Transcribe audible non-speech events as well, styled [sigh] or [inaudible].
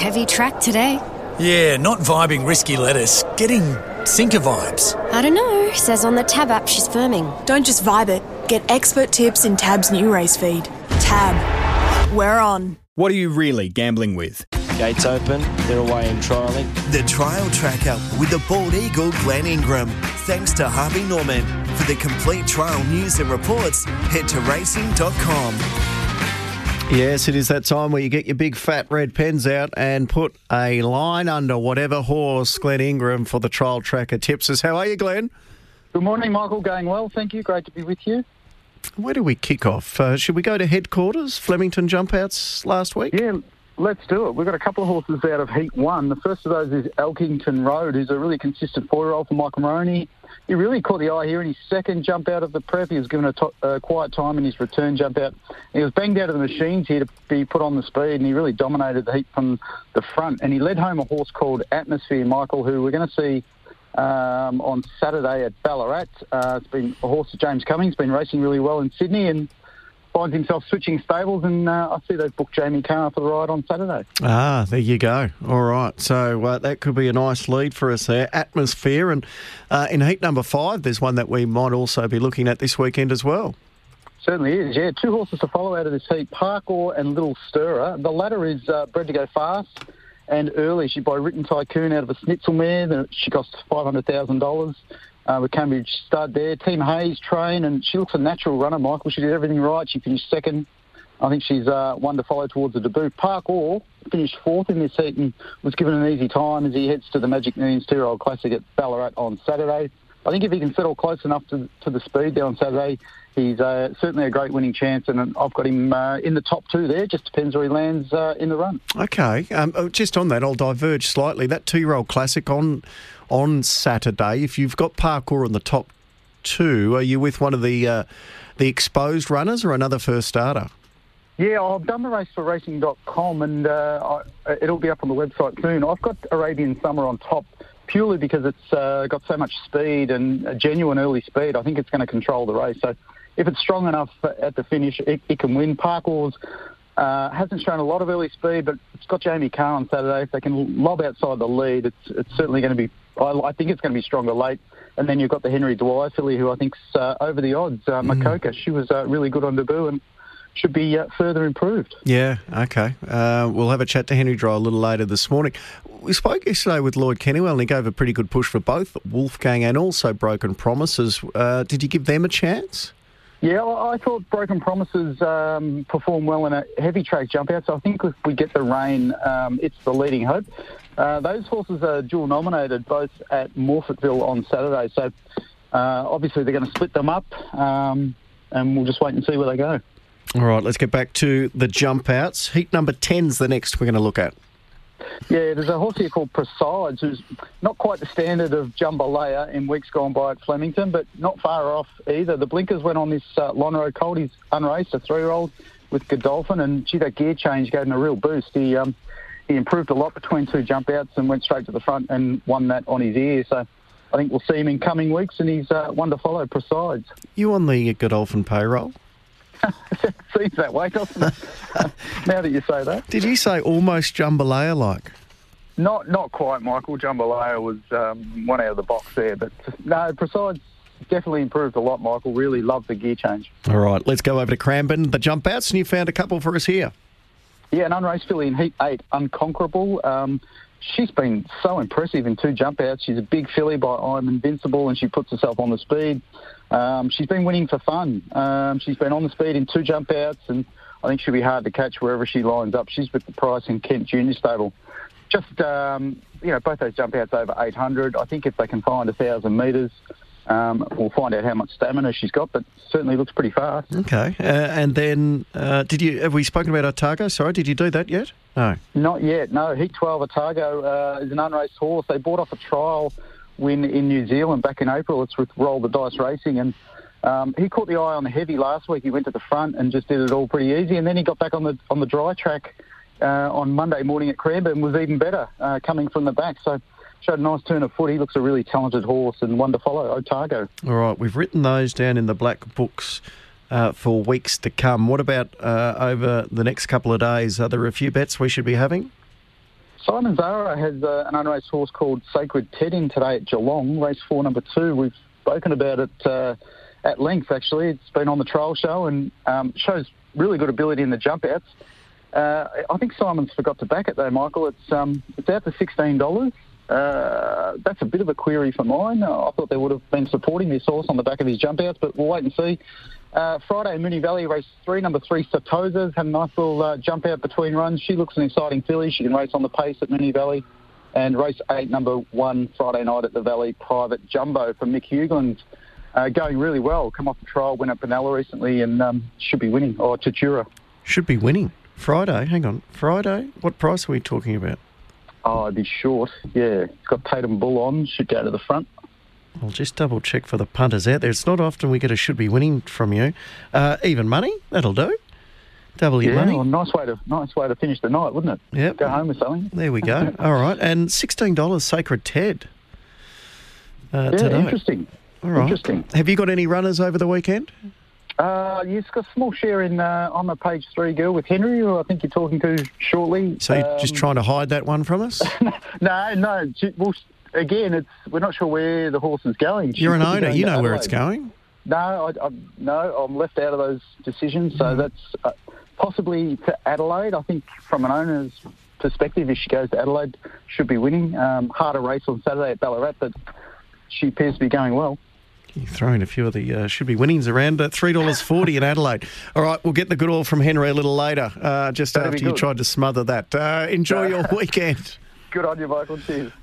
Heavy track today. Yeah, not vibing risky lettuce. Getting sinker vibes. I don't know. Says on the Tab app she's firming. Don't just vibe it. Get expert tips in Tab's new race feed. Tab. We're on. What are you really gambling with? Gates open, they're away and trialling. The Trial Tracker with the Bald Eagle Glenn Ingram. Thanks to Harvey Norman. For the complete trial news and reports, head to racing.com. Yes, it is that time where you get your big fat red pens out and put a line under whatever horse Glenn Ingram for the trial tracker tips us. How are you, Glenn? Good morning, Michael. Going well, thank you. Great to be with you. Where do we kick off? Uh, should we go to headquarters, Flemington jump outs last week? Yeah, let's do it. We've got a couple of horses out of Heat 1. The first of those is Elkington Road, who's a really consistent four-year-old for Michael Moroney. He really caught the eye here in his second jump out of the prep. He was given a to- uh, quiet time in his return jump out. He was banged out of the machines here to be put on the speed, and he really dominated the heat from the front. And he led home a horse called Atmosphere, Michael, who we're going to see um, on Saturday at Ballarat. Uh, it's been a horse of James Cummings, been racing really well in Sydney, and finds himself switching stables, and uh, I see they've booked Jamie Kah for the ride on Saturday. Ah, there you go. All right. So uh, that could be a nice lead for us there. Atmosphere. And uh, in heat number five, there's one that we might also be looking at this weekend as well. Certainly is, yeah. Two horses to follow out of this heat, Parkour and Little Stirrer. The latter is uh, bred to go fast and early. She by Written Tycoon out of a Snitzel mare. She costs $500,000 uh, with Cambridge stud there. Team Hayes train, and she looks a natural runner, Michael. She did everything right. She finished second. I think she's uh, one to follow towards the debut. Parkour finished fourth in this heat and was given an easy time as he heads to the Magic Millions two-year-old classic at Ballarat on Saturday. I think if he can settle close enough to, to the speed there on Saturday, he's uh, certainly a great winning chance, and I've got him uh, in the top two there. Just depends where he lands uh, in the run. Okay. Um, oh, just on that, I'll diverge slightly. That two-year-old classic on on Saturday. If you've got Parkour in the top two, are you with one of the uh, the exposed runners or another first starter? Yeah, I've done the race for racing.com and uh, I, it'll be up on the website soon. I've got Arabian Summer on top purely because it's uh, got so much speed and a genuine early speed. I think it's going to control the race. So if it's strong enough at the finish, it, it can win. Parkour's uh, hasn't shown a lot of early speed, but it's got Jamie Kah on Saturday. If they can lob outside the lead, it's, it's certainly going to be, I, I think it's going to be stronger late. And then you've got the Henry Dwyer filly, who I think's uh, over the odds. Uh, Makoka, she was uh, really good on debut and should be uh, further improved. Yeah, okay. Uh, we'll have a chat to Henry Dwyer a little later this morning. We spoke yesterday with Lloyd Kennewell and he gave a pretty good push for both Wolfgang and also Broken Promises. Uh, did you give them a chance? Yeah, I thought Broken Promises um, performed well in a heavy track jump out, so I think if we get the rain, um, it's the leading hope. Uh, those horses are dual nominated both at Morphettville on Saturday, so uh, obviously they're going to split them up, um, and we'll just wait and see where they go. All right, let's get back to the jump outs. Heat number 10's the next we're going to look at. Yeah, there's a horse here called Presides, who's not quite the standard of Jambalaya in weeks gone by at Flemington, but not far off either. The blinkers went on this uh, Lonhro Colt. He's unraced, a three-year-old with Godolphin, and gee, that gear change gave him a real boost. He um, he improved a lot between two jump outs and went straight to the front and won that on his ear. So I think we'll see him in coming weeks, and he's uh, one to follow. Presides. You on the Godolphin payroll? Seems that way, doesn't it? now that you say that. Did you say almost Jambalaya like? Not not quite, Michael. Jambalaya was um, one out of the box there, but no, Presides definitely improved a lot, Michael. Really loved the gear change. All right, let's go over to Cranbourne, the jump outs, and you found a couple for us here. Yeah, an unraced filly in Heat 8, Unconquerable. Um, she's been so impressive in two jump outs. She's a big filly by I'm Invincible, and she puts herself on the speed. Um, she's been winning for fun. Um, she's been on the speed in two jump outs, and I think she'll be hard to catch wherever she lines up. She's with the price in Kent Junior Stable. Just, um, you know, both those jump outs over 800. I think if they can find a 1,000 metres, um, we'll find out how much stamina she's got, but certainly looks pretty fast. Okay. Uh, and then, uh, did you have we spoken about Otago? Sorry, did you do that yet? No. Not yet. No. Heat 12 Otago uh, is an unraced horse. They bought off a trial win in New Zealand back in April. It's with Roll the Dice Racing, and um, he caught the eye on the heavy last week. He went to the front and just did it all pretty easy, and then he got back on the on the dry track uh, on Monday morning at Cranbourne and was even better uh, coming from the back. So showed a nice turn of foot. He looks a really talented horse and one to follow, Otago. All right, we've written those down in the black books. Uh, for weeks to come. What about uh, over the next couple of days? Are there a few bets we should be having? Simon Zahra has uh, an unraced horse called Sacred Ted in today at Geelong, race four, number two. We've spoken about it uh, at length, actually. It's been on the trial show and um, shows really good ability in the jump outs. Uh, I think Simon's forgot to back it though, Michael. It's um, it's out to sixteen dollars. Uh, that's a bit of a query for mine. Uh, I thought they would have been supporting this horse on the back of his jump outs, but we'll wait and see. Uh, Friday, Moonee Valley, race three, number three, Satoza's had a nice little uh, jump out between runs. She looks an exciting filly. She can race on the pace at Moonee Valley. And race eight, number one, Friday night at the Valley, Private Jumbo from Mick Hugland. Uh, going really well. Come off the trial, went at Benalla recently and um, should be winning. Or Tatura. Should be winning. Friday, hang on. Friday? What price are we talking about? Oh, I'd be short. Yeah. It's got Tatum Bull on. Should go to the front. I'll just double check for the punters out there. It's not often we get a should be winning from you. Uh, even money, that'll do. Double your yeah, money. well, nice way to nice way to finish the night, wouldn't it? Yep. Go home with something. There we go. [laughs] All right. And $16 Sacred Ted uh, Yeah, today. interesting. All right. Interesting. Have you got any runners over the weekend? Uh, you've got a small share in uh, on the page three girl with Henry, who I think you're talking to shortly. So you're just Um, trying to hide that one from us? [laughs] No, no. Well, again, it's we're not sure where the horse is going. She You're an owner. You know where it's going. No, I, I, no, I'm left out of those decisions. Mm. So that's uh, possibly to Adelaide. I think from an owner's perspective, if she goes to Adelaide, should be winning. Um, harder race on Saturday at Ballarat, but she appears to be going well. You're throwing a few of the uh, should be winnings around dollars forty in Adelaide. All right, we'll get the good oil from Henry a little later, uh, just That'd after you tried to smother that. Uh, enjoy [laughs] your weekend. Good on you, Michael. Cheers.